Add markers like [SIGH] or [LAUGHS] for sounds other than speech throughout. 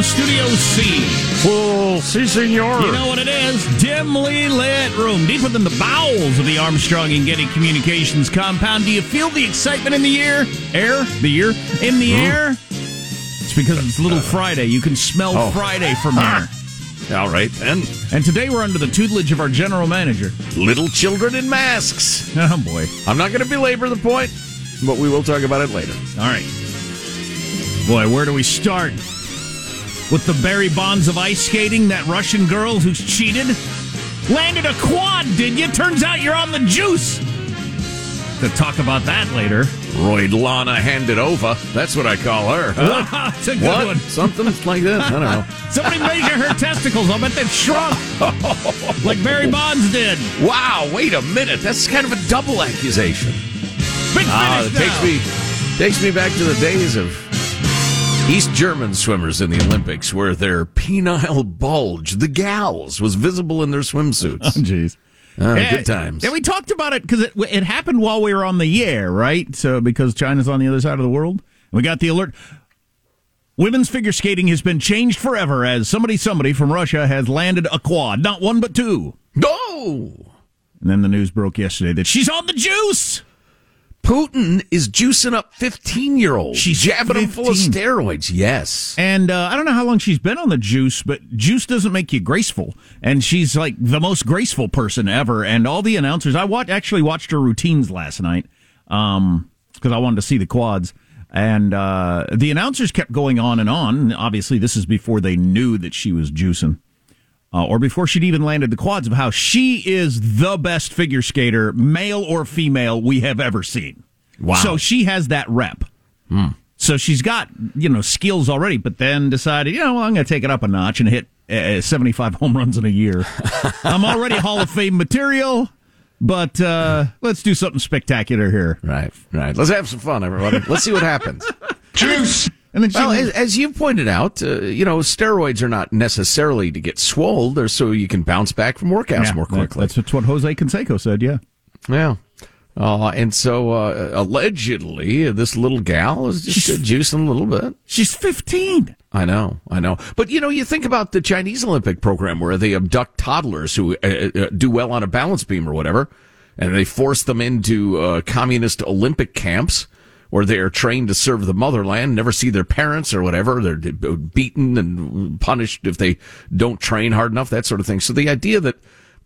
From Studio C. Well, si, senor. You know what it is? Dimly lit room, deeper than the bowels of the Armstrong and Getty Communications compound. Do you feel the excitement in the air? Air? The year? In the hmm? air? It's because it's Little Friday. You can smell Oh. Friday from ah. here. All right, then. And today we're under the tutelage of our general manager. Little children in masks. [LAUGHS] Oh, boy. I'm not going to belabor the point, but we will talk about it later. All right. Boy, where do we start? With the Barry Bonds of ice skating, that Russian girl who's cheated? Landed a quad, did you? Turns out you're on the juice. To talk about that later. Royd Lana handed over. That's what I call her. Huh? [LAUGHS] It's a good what? one. Something like that? I don't know. [LAUGHS] Somebody measure her testicles. I'll bet they've shrunk. [LAUGHS] like Barry Bonds did. Wow, wait a minute. That's kind of a double accusation. Big Ah, finish it takes me takes me back to the days of East German swimmers in the Olympics where their penile bulge, the gals, was visible in their swimsuits. [LAUGHS] Oh, Jeez. Ah, Yeah, good times. Yeah, we talked about it because it, it happened while we were on the air, right? So because China's on the other side of the world, we got the alert. Women's figure skating has been changed forever as somebody, somebody from Russia has landed a quad, not one but two. No! And then the news broke yesterday that she's on the juice. Putin is juicing up 15 year olds. She's jabbing them full of steroids. Yes. And uh, I don't know how long she's been on the juice, but juice doesn't make you graceful. And she's like the most graceful person ever. And all the announcers, I watched, actually watched her routines last night um, because I wanted to see the quads. And uh, the announcers kept going on and on. Obviously, this is before they knew that she was juicing. Uh, or before she'd even landed the quads of how she is the best figure skater, male or female, we have ever seen. Wow. So she has that rep. So she's got, you know, skills already, but then decided, you know, well, I'm going to take it up a notch and hit uh, 75 home runs in a year. [LAUGHS] I'm already Hall of Fame material, but uh, let's do something spectacular here. Right, right. Let's have some fun, everybody. Let's see what happens. Juice! And then Well, as, as you pointed out, uh, you know, steroids are not necessarily to get swole. They're so you can bounce back from workouts Yeah, more quickly. That's, that's what Jose Canseco said, yeah. Yeah. Uh, and so, uh, allegedly, this little gal is just uh, juicing a little bit. She's 15. I know, I know. But, you know, you think about the Chinese Olympic program where they abduct toddlers who uh, uh, do well on a balance beam or whatever, and they force them into uh, communist Olympic camps where they are trained to serve the motherland, never see their parents or whatever. They're beaten and punished if they don't train hard enough, that sort of thing. So the idea that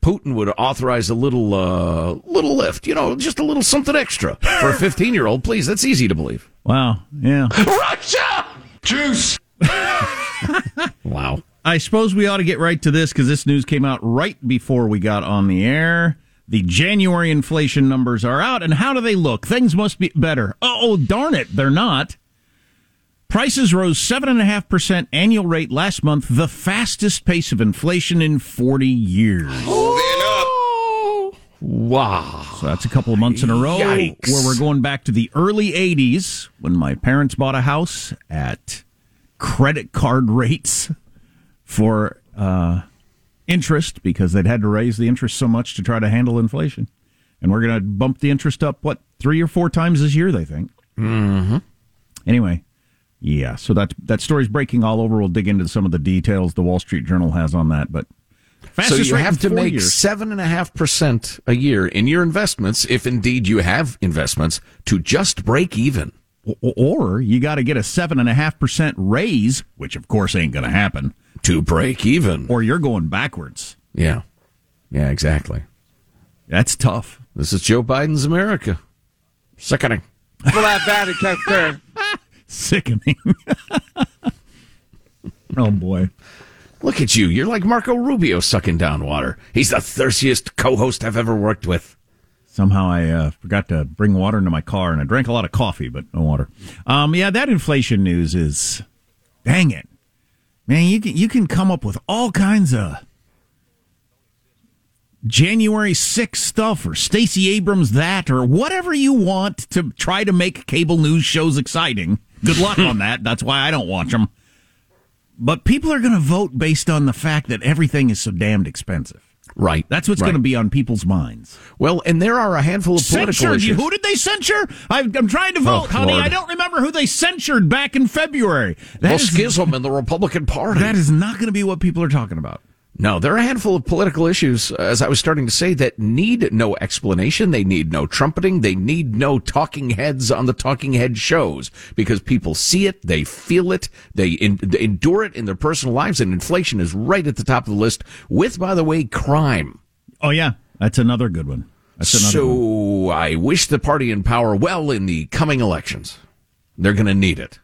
Putin would authorize a little, uh, little lift, you know, just a little something extra for a 15 year old, please, that's easy to believe. Wow, yeah. Russia! Juice! [LAUGHS] wow. I suppose we ought to get right to this because this news came out right before we got on the air. The January inflation numbers are out, and how do they look? Things must be better. Oh, darn it, they're not. Prices rose 7.5% annual rate last month, the fastest pace of inflation in 40 years. Wow. So that's a couple of months in a row Yikes. where we're going back to the early 80s when my parents bought a house at credit card rates for uh, interest because they'd had to raise the interest so much to try to handle inflation. And we're going to bump the interest up, what, three or four times this year, they think. Mm-hmm. Anyway, yeah, so that, that story's breaking all over. We'll dig into some of the details the Wall Street Journal has on that. But So you have to make seven and a half percent a year in your investments, if indeed you have investments, to just break even. Or you got to get a seven and a half percent raise, which of course ain't going to happen, To break even. or you're going backwards. Yeah. Yeah, exactly. That's tough. This is Joe Biden's America. Sickening. [LAUGHS] Sickening. [LAUGHS] oh boy. Look at you. You're like Marco Rubio sucking down water. He's the thirstiest co-host I've ever worked with. Somehow I uh, forgot to bring water into my car, and I drank a lot of coffee, but no water. Um, yeah, that inflation news is, dang it, man! You can you can come up with all kinds of January 6th stuff or Stacey Abrams that or whatever you want to try to make cable news shows exciting. Good luck on that. That's why I don't watch them. But people are going to vote based on the fact that everything is so damned expensive. Right. That's what's right. going to be on people's minds. Well, and there are a handful of political Censured. issues. Who did they censure? I, I'm trying to oh, vote, honey. Lord. I don't remember who they censured back in February. That well, is- schism in the Republican Party. that is not going to be what people are talking about. No, there are a handful of political issues, uh, as I was starting to say, that need no explanation. They need no trumpeting. They need no talking heads on the talking head shows because people see it, they feel it, they, in, they endure it in their personal lives, and inflation is right at the top of the list. With, by the way, crime. Oh yeah, that's another good one. That's another one. So I wish the party in power well in the coming elections. They're going to need it.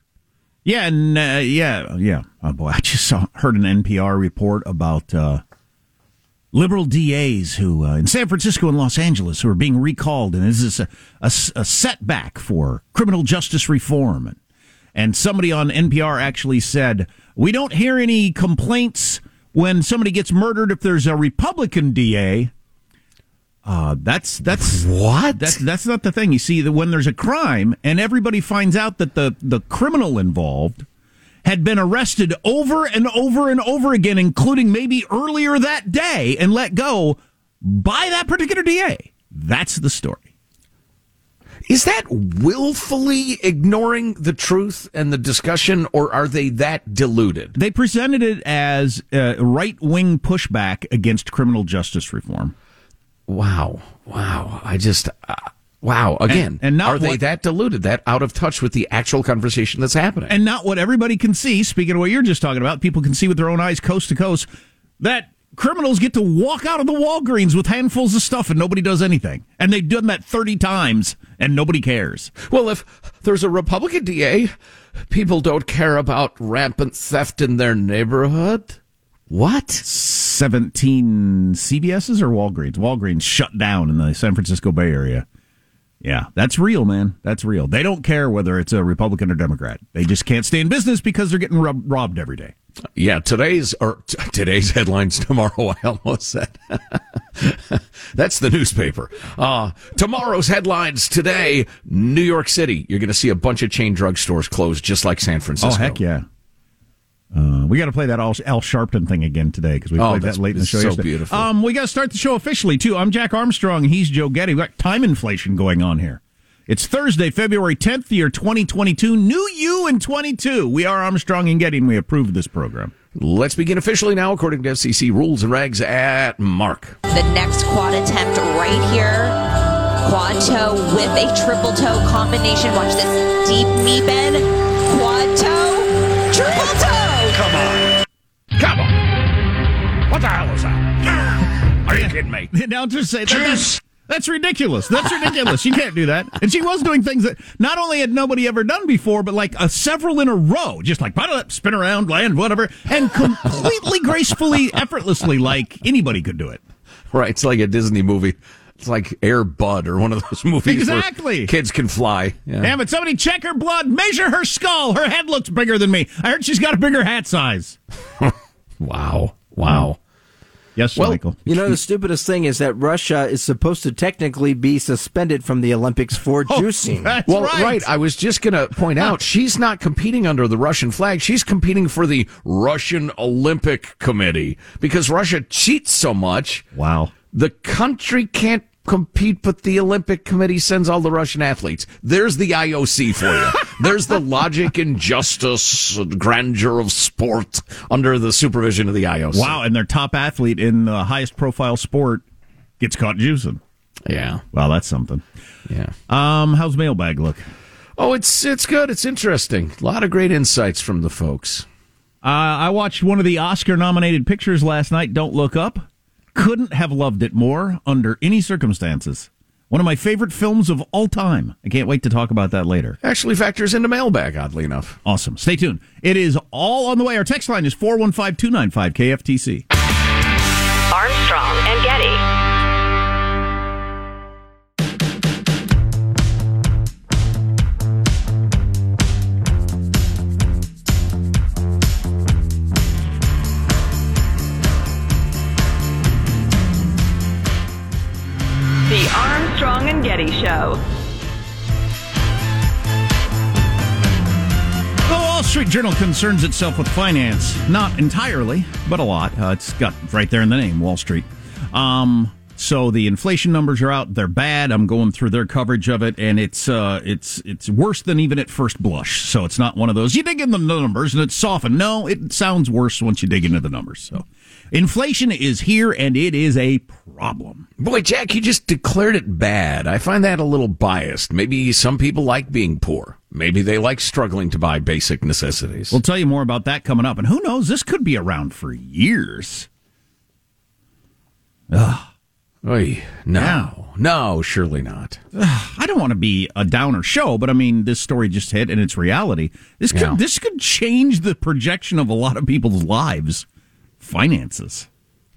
Yeah, and uh, yeah, yeah. Oh boy, [LAUGHS] I just saw heard an NPR report about uh, liberal DAs who uh, in San Francisco and Los Angeles who are being recalled, and this is a, a, a setback for criminal justice reform. And, and somebody on NPR actually said, "We don't hear any complaints when somebody gets murdered if there's a Republican DA." Uh, that's that's What? that's that's not the thing. You see, that when there's a crime and everybody finds out that the the criminal involved had been arrested over and over and over again, including maybe earlier that day, and let go by that particular DA. That's the story. Is that willfully ignoring the truth and the discussion, or are they that deluded? They presented it as uh, right wing pushback against criminal justice reform. Wow. Wow. I just, uh, wow. Again, And- and not are they that deluded, that out of touch with the actual conversation that's happening? and not what everybody can see. Speaking of what you're just talking about, people can see with their own eyes, coast to coast, that criminals get to walk out of the Walgreens with handfuls of stuff and nobody does anything. And they've done that 30 times and nobody cares. well, if there's a Republican DA, people don't care about rampant theft in their neighborhood. What? 17 CBS's or Walgreens? Walgreens shut down in the San Francisco Bay Area. Yeah, that's real, man. That's real. They don't care whether it's a Republican or Democrat. They just can't stay in business because they're getting rob- robbed every day. Yeah, today's or t- today's headlines tomorrow. [LAUGHS] I almost said [LAUGHS] that's the newspaper. Uh, tomorrow's headlines today: New York City. You're going to see a bunch of chain drugstores closed, just like San Francisco. Oh, heck yeah. Uh, we got to play that Al, Al Sharpton thing again today because we Oh, played that late in the show so yesterday. beautiful. Um, we got to start the show officially too. I'm Jack Armstrong. He's Joe Getty. We got time inflation going on here. It's Thursday, February 10th, the year 2022. New you in 22. We are Armstrong and Getty, and we approve this program. Let's begin officially now, according to FCC rules and regs. At Mark. The next quad attempt right here. Quad toe with a triple toe combination. Watch this deep knee bend. Quad toe, triple toe. What the hell is that? Are you kidding me? [LAUGHS] The announcers say that, that's, that's ridiculous. That's ridiculous. You can't do that. And she was doing things that not only had nobody ever done before, but like a several in a row, just like bottle up, spin around, land, whatever, and completely [LAUGHS] gracefully, effortlessly, like anybody could do it. Right, it's like a Disney movie. It's like Air Bud or one of those movies where Exactly. kids can fly. Yeah. Damn it! Somebody check her blood, measure her skull. Her head looks bigger than me. I heard she's got a bigger hat size. [LAUGHS] Wow, wow. Yes, Well, Michael. You know, the [LAUGHS] stupidest thing is that Russia is supposed to technically be suspended from the Olympics for [LAUGHS] oh, juicing. That's Well, right. I was just going to point out she's not competing under the Russian flag. She's competing for the Russian Olympic Committee because Russia cheats so much. Wow. The country can't compete, but the Olympic Committee sends all the Russian athletes. There's the IOC for you. [LAUGHS] There's the logic and justice and grandeur of sport under the supervision of the IOC. Wow, and their top athlete in the highest profile sport gets caught juicing. Yeah. Wow, that's something. Yeah. Um, how's mailbag look? Oh, it's it's good. It's interesting. A lot of great insights from the folks. Uh, I watched one of the Oscar nominated pictures last night, Don't Look Up. Couldn't have loved it more under any circumstances. One of my favorite films of all time. I can't wait to talk about that later. Actually factors into mailbag, oddly enough. Awesome. Stay tuned. It is all on the way. Our text line is 415 295 KFTC. Journal concerns itself with finance. Not entirely, but a lot. Uh, it's got right there in the name, Wall Street. Um, so the inflation numbers are out; they're bad. I'm going through their coverage of it, and it's uh, it's it's worse than even at first blush. So it's not one of those you dig in the numbers and it's softened. No, it sounds worse once you dig into the numbers. So inflation is here, and it is a problem. Boy, Jack, you just declared it bad. I find that a little biased. Maybe some people like being poor. Maybe they like struggling to buy basic necessities. We'll tell you more about that coming up, and who knows? This could be around for years. Ugh. Oy, no, no, surely not. I don't want to be a downer show, but I mean, this story just hit and it's reality. This could Yeah. this could change the projection of a lot of people's lives, finances.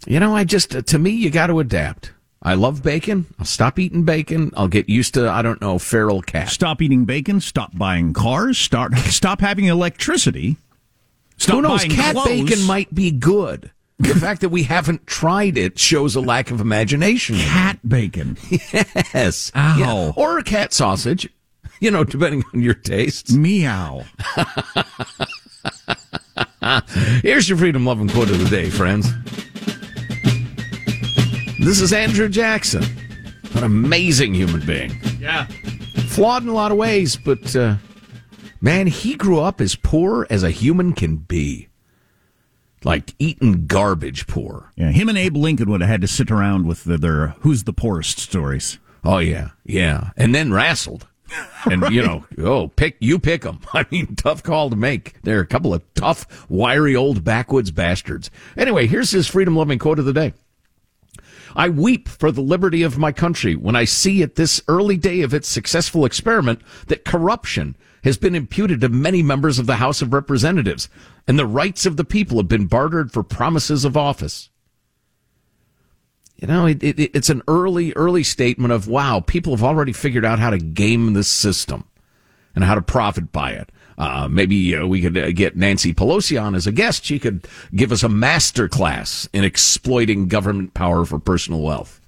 You know, I just, uh, to me, you got to adapt. I love bacon. I'll stop eating bacon. I'll get used to, I don't know, feral cat. Stop eating bacon. Stop buying cars. Start [LAUGHS] stop having electricity. Stop Who knows? Cat clothes. bacon might be good. The fact that we haven't tried it shows a lack of imagination. cat bacon. [LAUGHS] Yes. Ow. Yeah. Or a cat sausage, you know, depending on your tastes. Meow. [LAUGHS] Here's your freedom loving quote of the day, friends. This is Andrew Jackson, an amazing human being. Yeah. Flawed in a lot of ways, but uh, man, he grew up as poor as a human can be. Like eating garbage poor. Yeah. Him and Abe Lincoln would have had to sit around with the, their "Who's the poorest" stories. Oh yeah, yeah, and then wrestled, and you know, [LAUGHS] oh, pick you pick them. [LAUGHS] I mean, tough call to make. They're a couple of tough, wiry old backwoods bastards. Anyway, here's his freedom loving quote of the day. I weep for the liberty of my country when I see at this early day of its successful experiment that corruption has been imputed to many members of the House of Representatives and the rights of the people have been bartered for promises of office. You know, it, it, it's an early, early statement of, wow, people have already figured out how to game this system and how to profit by it. Uh, maybe uh, we could uh, get Nancy Pelosi on as a guest. She could give us a master class in exploiting government power for personal wealth.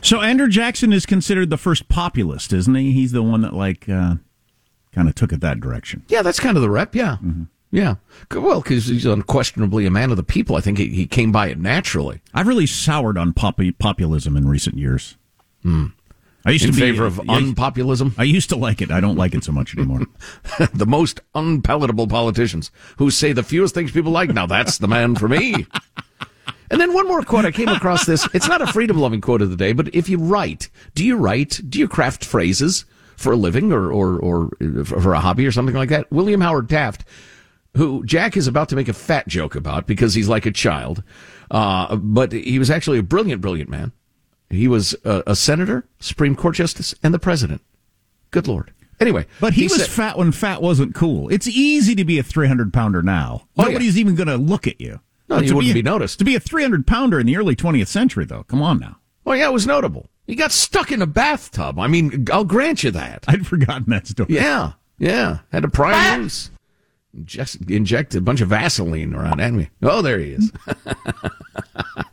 So Andrew Jackson is considered the first populist, isn't he? He's the one that like uh, kind of took it that direction. Yeah, that's kind of the rep. Yeah. Mm-hmm. Yeah. Well, because he's unquestionably a man of the people. I think he, he came by it naturally. I've really soured on pop- populism in recent years. Hmm. I used In to be in favor of unpopulism, I used to like it. I don't like it so much anymore. [LAUGHS] the most unpalatable politicians who say the fewest things people like. Now that's the man for me. [LAUGHS] And then one more quote. I came across this. It's not a freedom loving quote of the day, but if you write, do you write, do you craft phrases for a living or, or, or for a hobby or something like that? William Howard Taft, who Jack is about to make a fat joke about because he's like a child. Uh, but he was actually a brilliant, brilliant man. He was a, a senator, Supreme Court justice, and the president. Good Lord. Anyway, But he, was said- fat when fat wasn't cool. It's easy to be a 300 pounder now. Oh, yeah. Nobody's even going to look at you. No, But you wouldn't a- be noticed. To be a 300 pounder in the early 20th century, though, come on now. Well, yeah, it was notable. He got stuck in a bathtub. I mean, I'll grant you that. I'd forgotten that story. Yeah, yeah. Had to pry him loose. Just injected a bunch of Vaseline around enemy. Oh, there he is.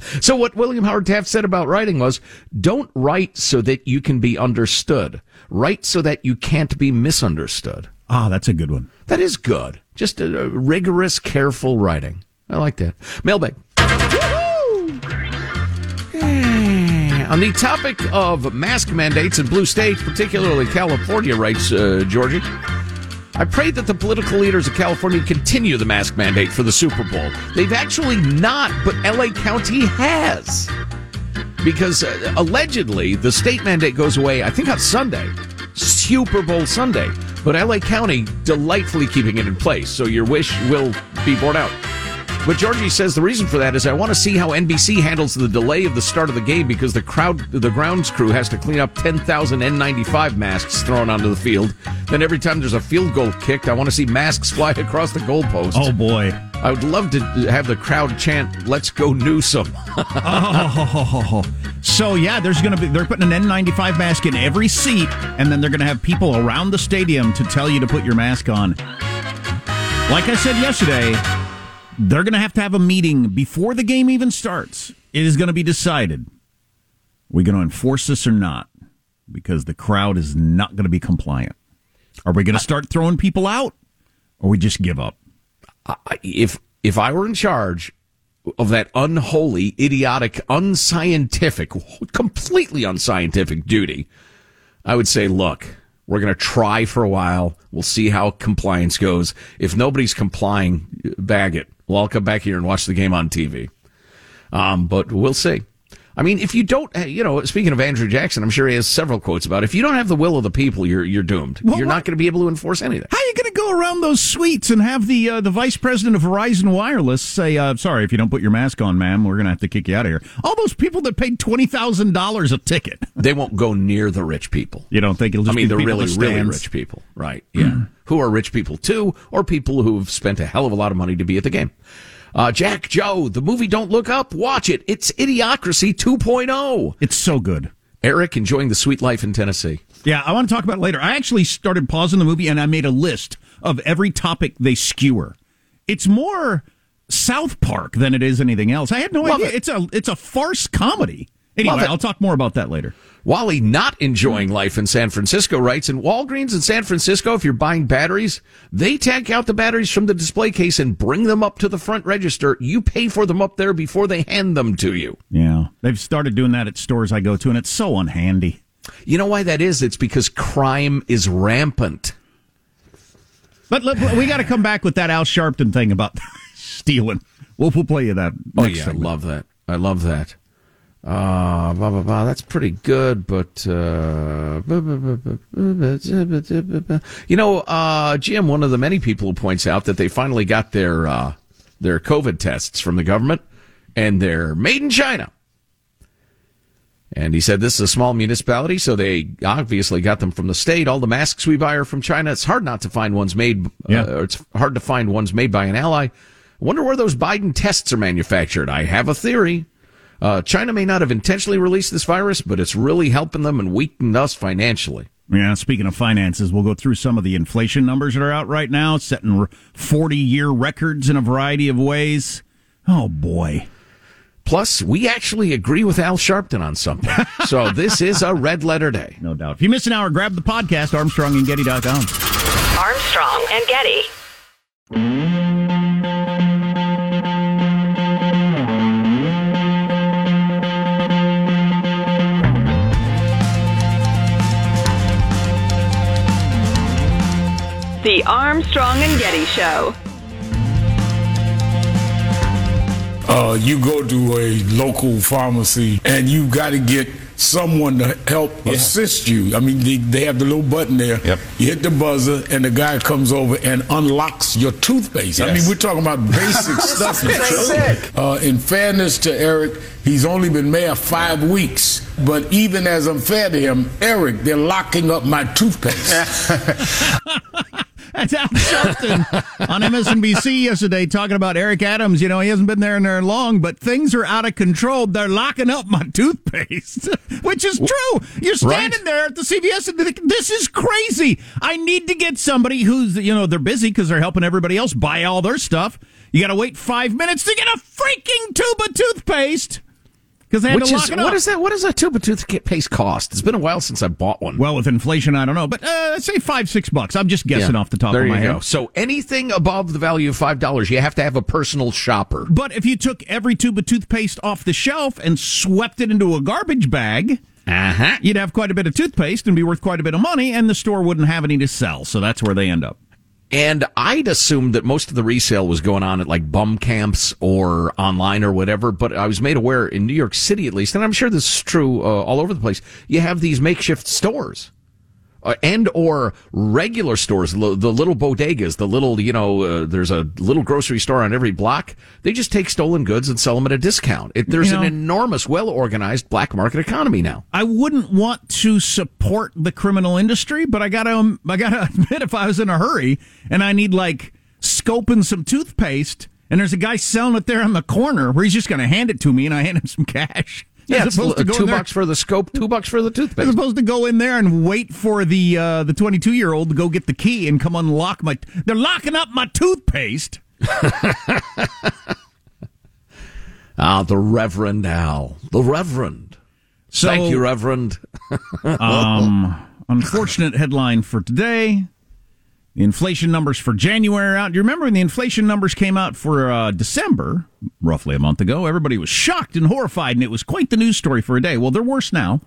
[LAUGHS] so what William Howard Taft said about writing was, don't write so that you can be understood. Write so that you can't be misunderstood. Ah, that's a good one. That is good. Just a, a rigorous, careful writing. I like that. Mailbag. Hey, On the topic of mask mandates in blue states, particularly California, writes uh, Georgie, I pray that the political leaders of California continue the mask mandate for the Super Bowl. They've actually not, but LA County has. Because uh, allegedly the state mandate goes away, I think on Sunday, Super Bowl Sunday. But LA County delightfully keeping it in place, so your wish will be borne out. But Georgie says the reason for that is I want to see how NBC handles the delay of the start of the game because the crowd, the grounds crew has to clean up 10,000 N95 masks thrown onto the field. Then every time there's a field goal kicked, I want to see masks [LAUGHS] fly across the goalpost. Oh, boy. I would love to have the crowd chant, let's go Newsom. [LAUGHS] Oh, so yeah, there's to be they're putting an N95 mask in every seat, and then they're going to have people around the stadium to tell you to put your mask on. Like I said yesterday, they're going to have to have a meeting before the game even starts. It is going to be decided: we going to enforce this or not? Because the crowd is not going to be compliant. Are we going to start throwing people out? or we just give up. If if I were in charge of that unholy, idiotic, unscientific, completely unscientific duty, I would say, look, we're going to try for a while. We'll see how compliance goes. If nobody's complying, bag it. Well, I'll come back here and watch the game on TV. Um, but we'll see. I mean, if you don't, you know, speaking of Andrew Jackson, I'm sure he has several quotes about it. if you don't have the will of the people, you're you're doomed. Well, you're what- not going to be able to enforce anything. How are you going to go around those suites and have the uh, the vice president of Verizon Wireless say, uh, "Sorry, if you don't put your mask on, ma'am, we're going to have to kick you out of here." All those people that paid twenty thousand dollars a ticket. They won't go near the rich people. You don't think it'll just I mean, be the really, really rich people, right? Yeah, [CLEARS THROAT] who are rich people too, or people who've spent a hell of a lot of money to be at the game. Uh, Jack Joe, the movie Don't Look Up, watch it. It's Idiocracy 2.0. It's so good. Eric enjoying the sweet life in Tennessee. Yeah, I want to talk about it later. I actually started pausing the movie and I made a list of every topic they skewer. It's more South Park than it is anything else. I had no Love idea. it. It's a it's a farce comedy. Anyway. I'll talk more about that later. Wally not enjoying life in San Francisco writes in Walgreens in San Francisco, if you're buying batteries, they take out the batteries from the display case and bring them up to the front register. You pay for them up there before they hand them to you. Yeah, they've started doing that at stores I go to, and it's so unhandy. You know why that is? It's because crime is rampant. But look, we got to come back with that Al Sharpton thing about [LAUGHS] stealing. We'll, we'll play you that. Oh yeah, segment. I love that. I love that. Uh, blah, blah, blah. That's pretty good, but uh, you know, uh, Jim, one of the many people who points out that they finally got their uh, their COVID tests from the government, and they're made in China. And he said this is a small municipality, so they obviously got them from the state. All the masks we buy are from China. It's hard not to find ones made. Yeah. Uh, or it's hard to find ones made by an ally. I wonder where those Biden tests are manufactured. I have a theory. Uh, China may not have intentionally released this virus, but it's really helping them and weakened us financially. Yeah, speaking of finances, we'll go through some of the inflation numbers that are out right now, setting 40 year records in a variety of ways. Oh, boy. Plus, we actually agree with Al Sharpton on something. [LAUGHS] so this is a red letter day. No doubt. If you miss an hour, grab the podcast, armstrongandgetty.com. Armstrong and Getty. The Armstrong and Getty Show. uh, you go to a local pharmacy and you got to get someone to help assist you. I mean, they, they have the little button there. Yep. You hit the buzzer, and the guy comes over and unlocks your toothpaste. I mean, we're talking about basic [LAUGHS] stuff. Basic. Uh, in fairness to Eric, he's only been mayor five weeks. But even as I'm fair to him, Eric, they're locking up my toothpaste. [LAUGHS] [LAUGHS] That's Al Sharpton on MSNBC yesterday talking about Eric Adams. You know, he hasn't been there in there long, but things are out of control. They're locking up my toothpaste, [LAUGHS] which is true. You're standing Right. there at the CVS and this is crazy. I need to get somebody who's, you know, they're busy because they're helping everybody else buy all their stuff. You got to wait five minutes to get a freaking tube of toothpaste because they had Which to is lock it up. what is that? What does a tube of toothpaste cost? It's been a while since I bought one. Well, with inflation, I don't know, but uh, say five, six bucks. I'm just guessing Yeah. off the top there of my you head. go. So anything above the value of five dollars, you have to have a personal shopper. But if you took every tube of toothpaste off the shelf and swept it into a garbage bag, Uh huh. you'd have quite a bit of toothpaste and be worth quite a bit of money, and the store wouldn't have any to sell. So that's where they end up. And I'd assumed that most of the resale was going on at like bum camps or online or whatever. But I was made aware in New York City, at least, and I'm sure this is true uh, all over the place. You have these makeshift stores. Uh, and or regular stores, lo- the little bodegas, the little, you know, uh, there's a little grocery store on every block. They just take stolen goods and sell them at a discount. It, there's You know- an enormous, well organized black market economy now. I wouldn't want to support the criminal industry, but I gotta, um, I gotta [LAUGHS] admit, if I was in a hurry and I need like scope and some toothpaste, and there's a guy selling it there on the corner where he's just gonna hand it to me, and I hand him some cash. Yeah, as it's opposed to go in two there- bucks for the scope, two bucks for the toothpaste. As opposed to go in there and wait for the uh, the 22 year old to go get the key and come unlock my. They're locking up my toothpaste. [LAUGHS] Ah, the Reverend Al, the Reverend. So, Thank you, Reverend. [LAUGHS] um, unfortunate headline for today. The inflation numbers for January are out. Do you remember when the inflation numbers came out for uh, December, roughly a month ago? Everybody was shocked and horrified, and it was quite the news story for a day. Well, they're worse now.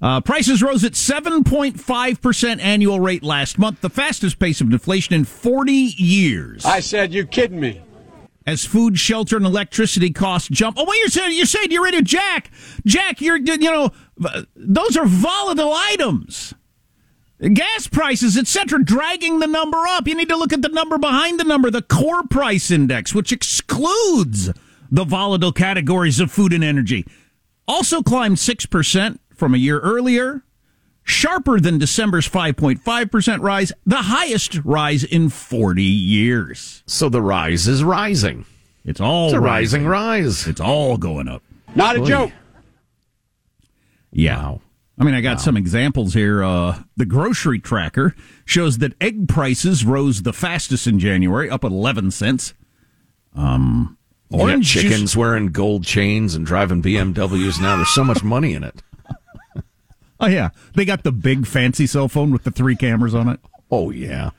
Uh, prices rose at 7.5% annual rate last month, the fastest pace of inflation in 40 years. I said, you kidding me? As food, shelter, and electricity costs jump. Oh, wait, you're saying, you're saying you're ready to Jack. Jack, you're, you know, those are volatile items. Gas prices, etc., dragging the number up. You need to look at the number behind the number, the core price index, which excludes the volatile categories of food and energy. Also climbed 6% from a year earlier, sharper than December's 5.5% rise, the highest rise in 40 years. So the rise is rising. It's all It's a rising. rising rise. It's all going up. Not a Boy. joke. Yeah. Wow. I mean, I got some examples here. Uh, the grocery tracker shows that egg prices rose the fastest in January, up 11 cents. Um, orange juice- chickens wearing gold chains and driving BMWs now. There's so much money in it. [LAUGHS] Oh, yeah. They got the big fancy cell phone with the three cameras on it. Oh, yeah.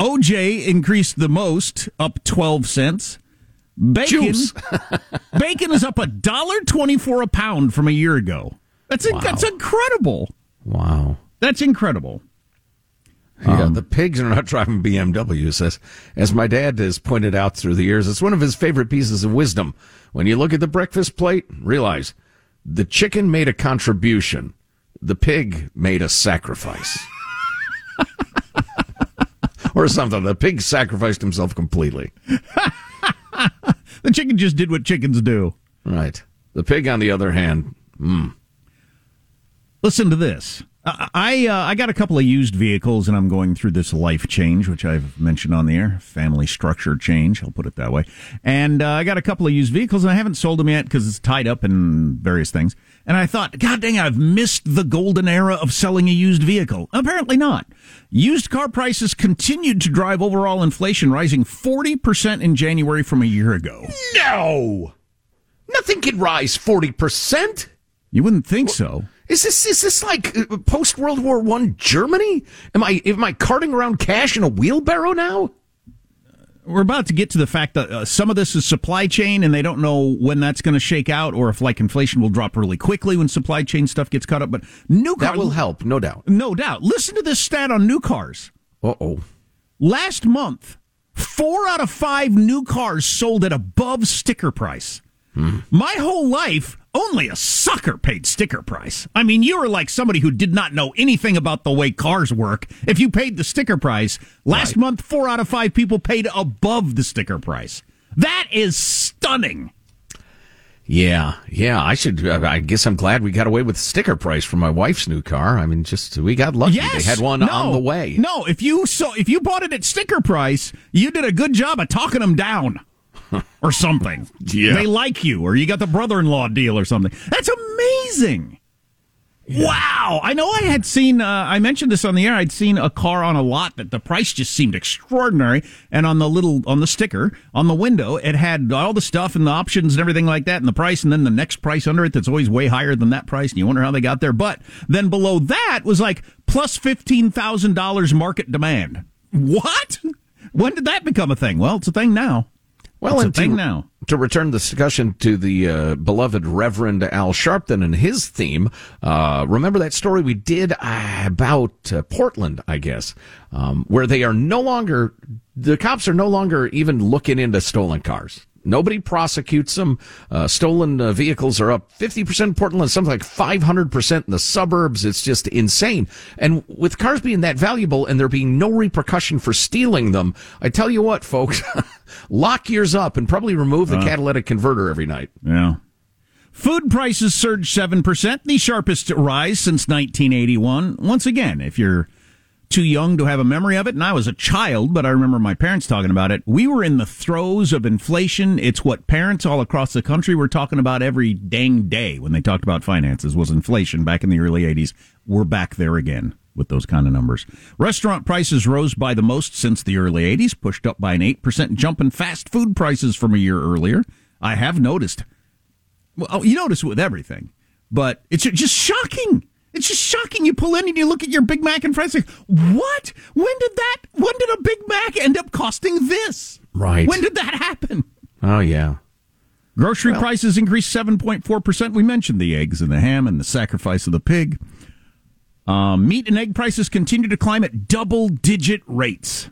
OJ increased the most, up 12 cents. Bacon, Juice. [LAUGHS] bacon is up a dollar twenty-four a pound from a year ago. That's Wow. that's incredible. Wow. That's incredible. Yeah, the pigs are not driving BMWs. As, as my dad has pointed out through the years, it's one of his favorite pieces of wisdom. When you look at the breakfast plate, realize the chicken made a contribution, the pig made a sacrifice. [LAUGHS] or something. The pig sacrificed himself completely. [LAUGHS] The chicken just did what chickens do. Right. The pig, on the other hand, mm, Listen to this. I I, uh, I got a couple of used vehicles, and I'm going through this life change, which I've mentioned on the air, family structure change. I'll put it that way. And uh, I got a couple of used vehicles, and I haven't sold them yet because it's tied up in various things. And I thought, God dang, I've missed the golden era of selling a used vehicle. Apparently not. Used car prices continued to drive overall inflation, rising 40% in January from a year ago. no! Nothing could rise 40%. You wouldn't think so. Is this is this like post World War One Germany? Am I am I carting around cash in a wheelbarrow now? we're about to get to the fact that uh, some of this is supply chain and they don't know when that's going to shake out or if like inflation will drop really quickly when supply chain stuff gets caught up but new That will help, no doubt. no doubt listen to this stat on new cars Uh oh. last month 4 out of 5 new cars sold at above sticker price my whole life only a sucker paid sticker price. I mean, you were like somebody who did not know anything about the way cars work. If you paid the sticker price, last month, four out of five people paid above the sticker price. That is stunning. Yeah, yeah. I should. uh, I guess I'm glad we got away with sticker price for my wife's new car. I mean, just we got lucky. Yes, They had one no, on the way. No, if you so if you bought it at sticker price, you did a good job of talking them down. Or something. Yeah. They like you, or you got the brother in law deal or something. That's amazing. Wow. I know I had seen, uh, I mentioned this on the air, I'd seen a car on a lot that the price just seemed extraordinary. And on the little, on the sticker, on the window, it had all the stuff and the options and everything like that and the price and then the next price under it that's always way higher than that price. And you wonder how they got there. But then below that was like plus $15,000 market demand. What? When did that become a thing? Well, it's a thing now. Well, and to, now. to return the discussion to the uh, beloved Reverend Al Sharpton and his theme, uh, remember that story we did uh, about uh, Portland, I guess, um, where they are no longer, the cops are no longer even looking into stolen cars. Nobody prosecutes them. Uh, stolen uh, vehicles are up 50% in Portland, something like 500% in the suburbs. It's just insane. And with cars being that valuable and there being no repercussion for stealing them, I tell you what, folks, [LAUGHS] lock yours up and probably remove the catalytic converter every night. Yeah. Food prices surged 7%, the sharpest rise since 1981. Once again, if you're too young to have a memory of it, and I was a child, but I remember my parents talking about it. We were in the throes of inflation. It's what parents all across the country were talking about every dang day when they talked about finances was inflation back in the early 80s. We're back there again with those kind of numbers. Restaurant prices rose by the most since the early 80s, pushed up by an 8% jump in fast food prices from a year earlier. I have noticed well, you notice it with everything, but it's just shocking. It's just shocking. You pull in and you look at your Big Mac and fries. Like, what? When did that? When did a Big Mac end up costing this? Right. When did that happen? Oh yeah. Grocery prices increased 7.4%. We mentioned the eggs and the ham and the sacrifice of the pig. Um, meat and egg prices continue to climb at double digit rates.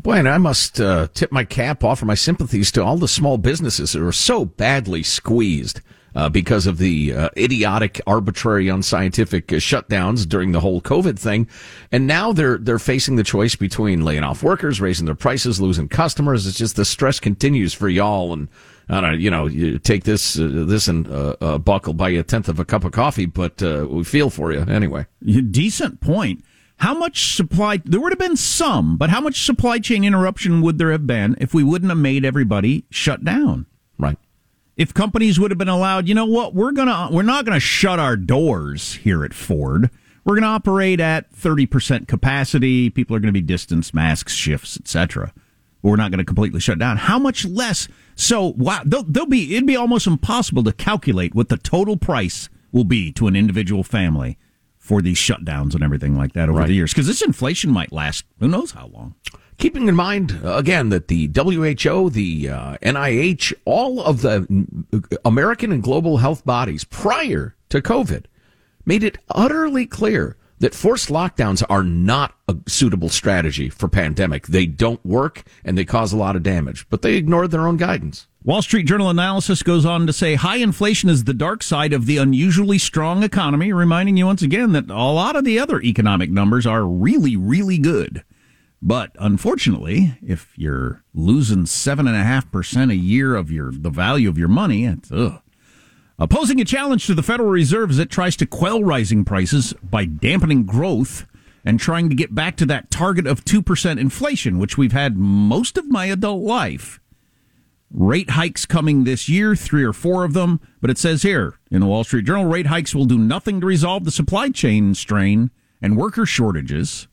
Boy, and I must uh, tip my cap, offer my sympathies to all the small businesses that are so badly squeezed uh, because of the uh, idiotic, arbitrary, unscientific uh, shutdowns during the whole COVID thing, and now they're they're facing the choice between laying off workers, raising their prices, losing customers. It's just the stress continues for y'all, and I don't know, you know, you take this uh, this and uh, uh, buckle buy you a tenth of a cup of coffee, but uh, we feel for you anyway. Decent point. How much supply, there would have been some, but how much supply chain interruption would there have been if we wouldn't have made everybody shut down? Right. If companies would have been allowed, you know what, we're gonna, we're not gonna shut our doors here at Ford. We're gonna operate at 30% capacity. People are gonna be distance, masks, shifts, etc. We're not gonna completely shut down. How much less? So, wow, they'll, they'll be, it'd be almost impossible to calculate what the total price will be to an individual family for these shutdowns and everything like that over Right. the years. Because this inflation might last who knows how long. Keeping in mind, uh, again, that the WHO, the uh, NIH, all of the American and global health bodies prior to COVID made it utterly clear that forced lockdowns are not a suitable strategy for pandemic. They don't work and they cause a lot of damage, but they ignored their own guidance. Wall Street Journal analysis goes on to say high inflation is the dark side of the unusually strong economy, reminding you once again that a lot of the other economic numbers are really, really good. But unfortunately, if you're losing seven and a half percent a year of your the value of your money, it's ugh. Opposing a challenge to the Federal Reserve as it tries to quell rising prices by dampening growth and trying to get back to that target of 2% inflation, which we've had most of my adult life. Rate hikes coming this year, three or four of them, but it says here in the Wall Street Journal rate hikes will do nothing to resolve the supply chain strain and worker shortages.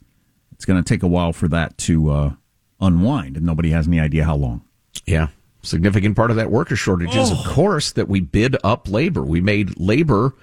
It's going to take a while for that to uh, unwind, and nobody has any idea how long. Yeah. Significant part of that worker shortage is, of course, that we bid up labor. We made labor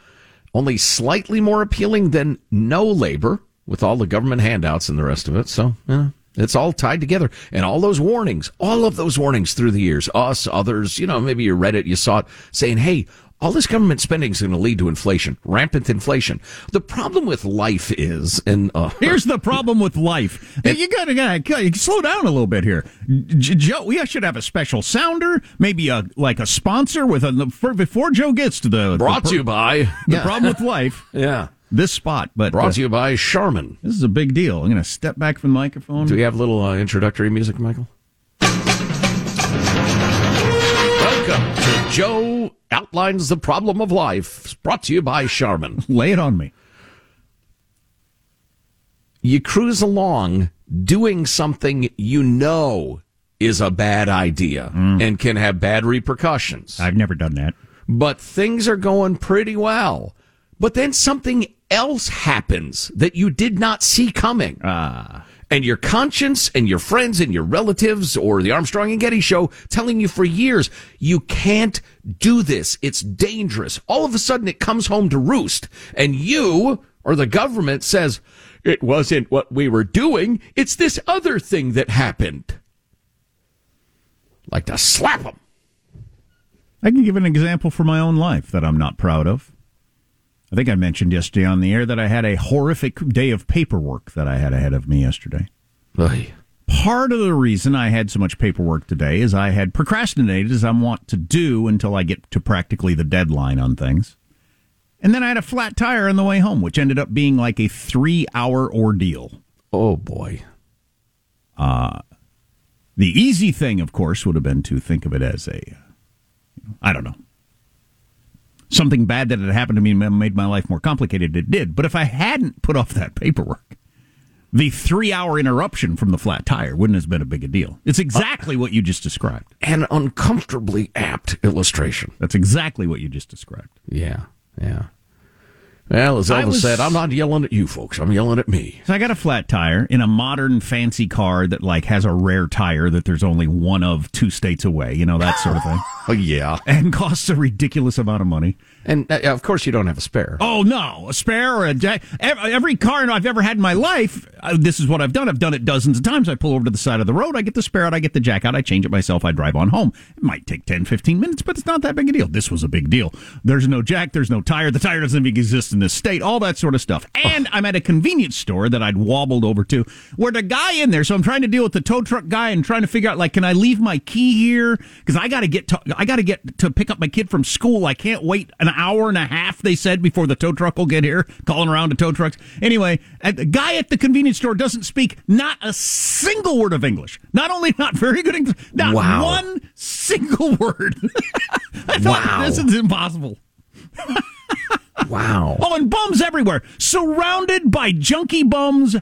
only slightly more appealing than no labor with all the government handouts and the rest of it. So, yeah, it's all tied together. And all those warnings, all of those warnings through the years, us, others, you know, maybe you read it, you saw it saying, hey, all this government spending is going to lead to inflation, rampant inflation. The problem with life is, and uh, [LAUGHS] Here's the problem with life. you gotta, gotta, gotta slow down a little bit here. Joe, we should have a special sounder, maybe a like a sponsor with a for, before Joe gets to the brought the, to you by, [LAUGHS] the problem with life. [LAUGHS] yeah, This spot, but brought uh, to you by Charmin. this is a big deal. I'm going to step back from the microphone. Do we have a little uh, introductory music, Michael? Welcome to Joe Outlines the Problem of Life, It's brought to you by Charmin. [LAUGHS] Lay it on me. You cruise along doing something you know is a bad idea and can have bad repercussions. I've never done that. but things are going pretty well. But then something else happens that you did not see coming. Ah. And your conscience and your friends and your relatives or the Armstrong and Getty show telling you for years, you can't do this. It's dangerous. All of a sudden it comes home to roost and you or the government says, it wasn't what we were doing. It's this other thing that happened. Like to slap them. I can give an example for my own life that I'm not proud of. I think I mentioned yesterday on the air that I had a horrific day of paperwork that I had ahead of me yesterday. Part of the reason I had so much paperwork today is I had procrastinated as I want to do until I get to practically the deadline on things. And then I had a flat tire on the way home, which ended up being like a three hour ordeal. Oh boy. The easy thing, of course, would have been to think of it as a, uh, I don't know, something bad that had happened to me made my life more complicated. It did. But if I hadn't put off that paperwork, the three hour interruption from the flat tire wouldn't have been a big a deal. It's uh, exactly what you just described. An uncomfortably apt illustration. That's exactly what you just described. Yeah, yeah. Well, as Elvis was- said, I'm not yelling at you folks. I'm yelling at me. So I got a flat tire in a modern fancy car that like has a rare tire that there's only one of two states away, you know, that sort of thing. [LAUGHS] Oh, yeah. and costs a ridiculous amount of money. And uh, of course, you don't have a spare. Oh no, a spare or a jack. Every, car I've ever had in my life, uh, this is what I've done. I've done it dozens of times. I pull over to the side of the road, I get the spare out, I get the jack out, I change it myself, I drive on home. It might take 10, 15 minutes, but it's not that big a deal. This was a big deal. There's no jack, there's no tire, the tire doesn't even exist in this state, all that sort of stuff. And I'm at a convenience store that I'd wobbled over to, where the guy in there. So I'm trying to deal with the tow truck guy and trying to figure out like, can I leave my key here? Because I got to get to, I got to get to pick up my kid from school. I can't wait an hour and a half. They said before the tow truck will get here. Calling around to tow trucks. Anyway, the guy at the convenience store doesn't speak not a single word of English. Not only not very good English, not Wow. one single word. [LAUGHS] I thought Wow. this is impossible. Wow. Oh, and bums everywhere, surrounded by junkie bums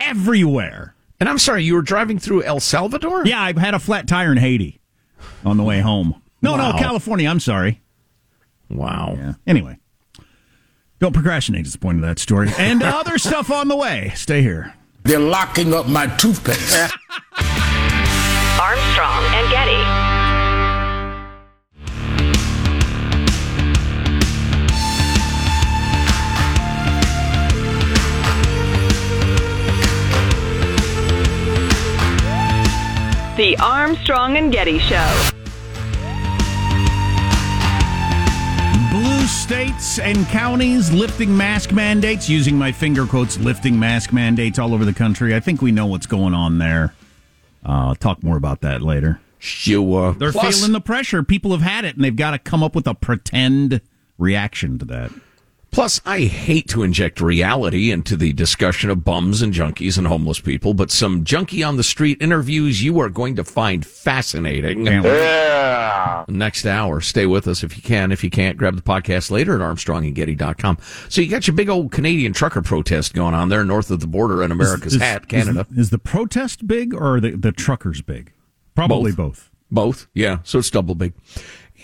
everywhere. And I'm sorry, you were driving through El Salvador? Yeah, I had a flat tire in Haiti on the way home. No, Wow. no, California. I'm sorry. Wow. Yeah. Anyway, don't procrastinate is the point of that story. [LAUGHS] And other stuff on the way. Stay here. They're locking up my toothpaste. [LAUGHS] Armstrong and Getty. The Armstrong and Getty Show. States and counties lifting mask mandates, using my finger quotes, lifting mask mandates all over the country. I think we know what's going on there. Uh, I'll talk more about that later. Sure. They're Plus- feeling the pressure. People have had it, and they've got to come up with a pretend reaction to that. Plus, I hate to inject reality into the discussion of bums and junkies and homeless people, but some junkie on the street interviews you are going to find fascinating. Can't. Next hour. Stay with us if you can. If you can't, grab the podcast later at armstrongandgetty.com. So you got your big old Canadian trucker protest going on there north of the border in America's Is- hat, Canada. Is, the protest big or are the, the truckers big? Probably both. Both. Yeah. So it's double big.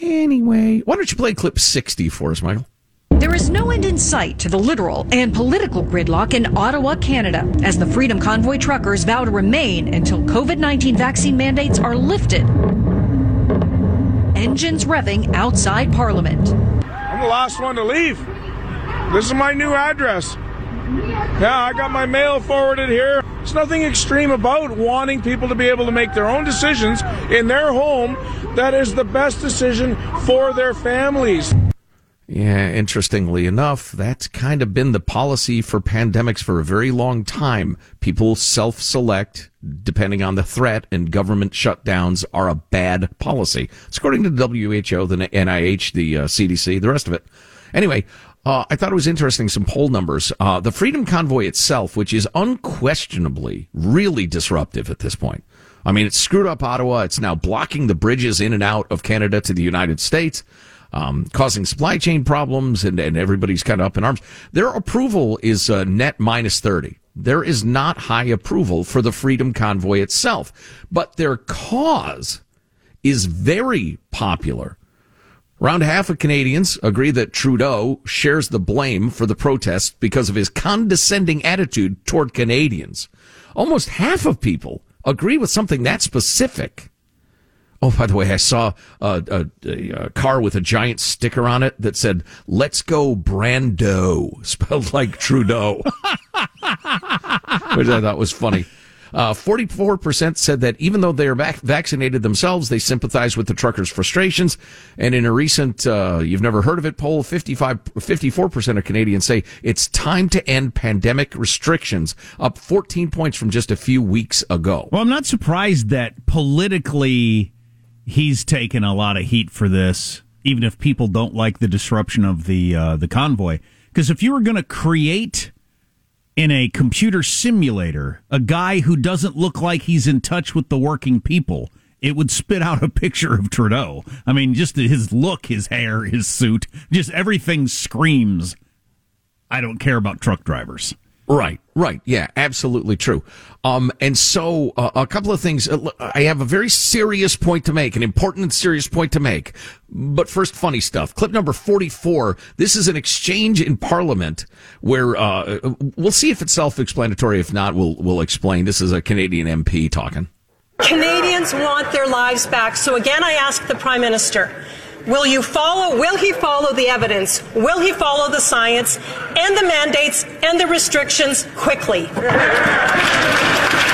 Anyway, why don't you play clip 60 for us, Michael? There is no end in sight to the literal and political gridlock in Ottawa, Canada, as the Freedom Convoy truckers vow to remain until COVID 19 vaccine mandates are lifted. Engines revving outside Parliament. I'm the last one to leave. This is my new address. Yeah, I got my mail forwarded here. There's nothing extreme about wanting people to be able to make their own decisions in their home that is the best decision for their families. Yeah, interestingly enough, that's kind of been the policy for pandemics for a very long time. People self select depending on the threat, and government shutdowns are a bad policy. It's according to the WHO, the NIH, the uh, CDC, the rest of it. Anyway, uh, I thought it was interesting some poll numbers. Uh, the Freedom Convoy itself, which is unquestionably really disruptive at this point. I mean, it's screwed up Ottawa. It's now blocking the bridges in and out of Canada to the United States um, causing supply chain problems, and, and everybody's kind of up in arms. Their approval is uh, net minus 30. There is not high approval for the Freedom Convoy itself, but their cause is very popular. Around half of Canadians agree that Trudeau shares the blame for the protests because of his condescending attitude toward Canadians. Almost half of people agree with something that specific. Oh, by the way, I saw a, a, a, car with a giant sticker on it that said, let's go Brandeau, [LAUGHS] spelled like Trudeau, which I thought was funny. Uh, 44% said that even though they are vac- vaccinated themselves, they sympathize with the truckers' frustrations. And in a recent, uh, you've never heard of it poll, 55, 54% of Canadians say it's time to end pandemic restrictions, up 14 points from just a few weeks ago. Well, I'm not surprised that politically he's taken a lot of heat for this, even if people don't like the disruption of the uh, the convoy. Because if you were going to create in a computer simulator a guy who doesn't look like he's in touch with the working people, it would spit out a [LAUGHS] picture of Trudeau. I mean, just his look, his hair, his suit, just everything screams. I don't care about truck drivers. Right, right. Yeah, absolutely true. Um, and so uh, a couple of things. Uh, I have a very serious point to make, an important and serious point to make. But first, funny stuff. Clip number 44. This is an exchange in Parliament where, uh, we'll see if it's self-explanatory. If not, we'll, we'll explain. This is a Canadian MP talking. Canadians want their lives back. So again, I ask the Prime Minister. Will you follow, will he follow the evidence? Will he follow the science and the mandates and the restrictions quickly?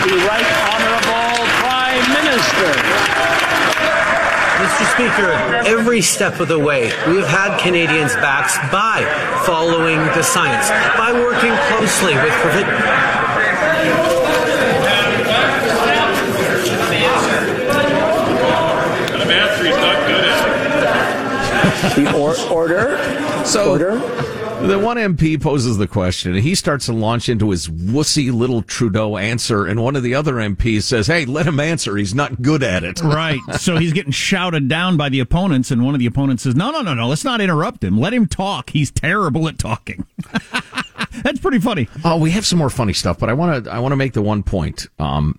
The Right Honourable Prime Minister. Mr. Speaker, every step of the way, we have had Canadians' backs by following the science, by working closely with provi- Madam Answer, not good at the or- order. So order. The one MP poses the question, and he starts to launch into his wussy little Trudeau answer, and one of the other MPs says, "Hey, let him answer. He's not good at it." [LAUGHS] Right. So he's getting shouted down by the opponents, and one of the opponents says, No, no, no, no, let's not interrupt him. Let him talk. He's terrible at talking. [LAUGHS] That's pretty funny. Oh, we have some more funny stuff, but I want to I want to make the one point. Um,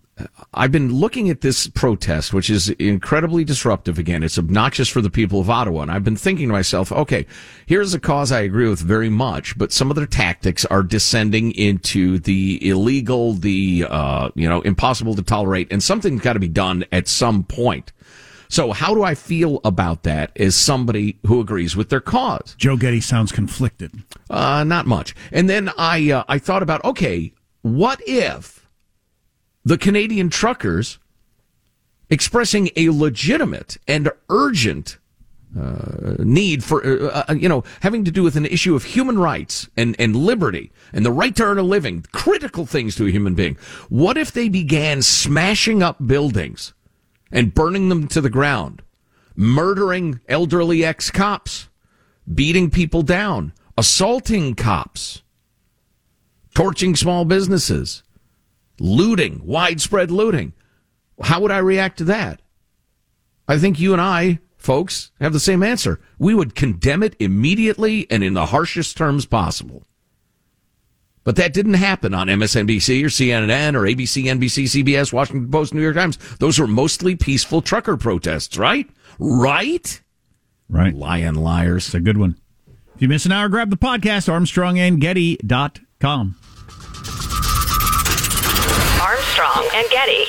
I've been looking at this protest, which is incredibly disruptive. Again, it's obnoxious for the people of Ottawa, and I've been thinking to myself, okay, here's a cause I agree with very much, but some of their tactics are descending into the illegal, the uh, you know, impossible to tolerate, and something's got to be done at some point. So, how do I feel about that as somebody who agrees with their cause? Joe Getty sounds conflicted. Uh, not much. And then I uh, I thought about okay, what if the Canadian truckers expressing a legitimate and urgent uh, need for uh, uh, you know having to do with an issue of human rights and and liberty and the right to earn a living, critical things to a human being. What if they began smashing up buildings and burning them to the ground, murdering elderly ex cops, beating people down, assaulting cops, torching small businesses, looting, widespread looting. How would I react to that? I think you and I, folks, have the same answer. We would condemn it immediately and in the harshest terms possible. But that didn't happen on MSNBC or CNN or ABC, NBC, CBS, Washington Post, New York Times. Those were mostly peaceful trucker protests, right? Right? Right. Lying liars. It's a good one. If you miss an hour, grab the podcast, armstrongandgetty.com. Armstrong and Getty.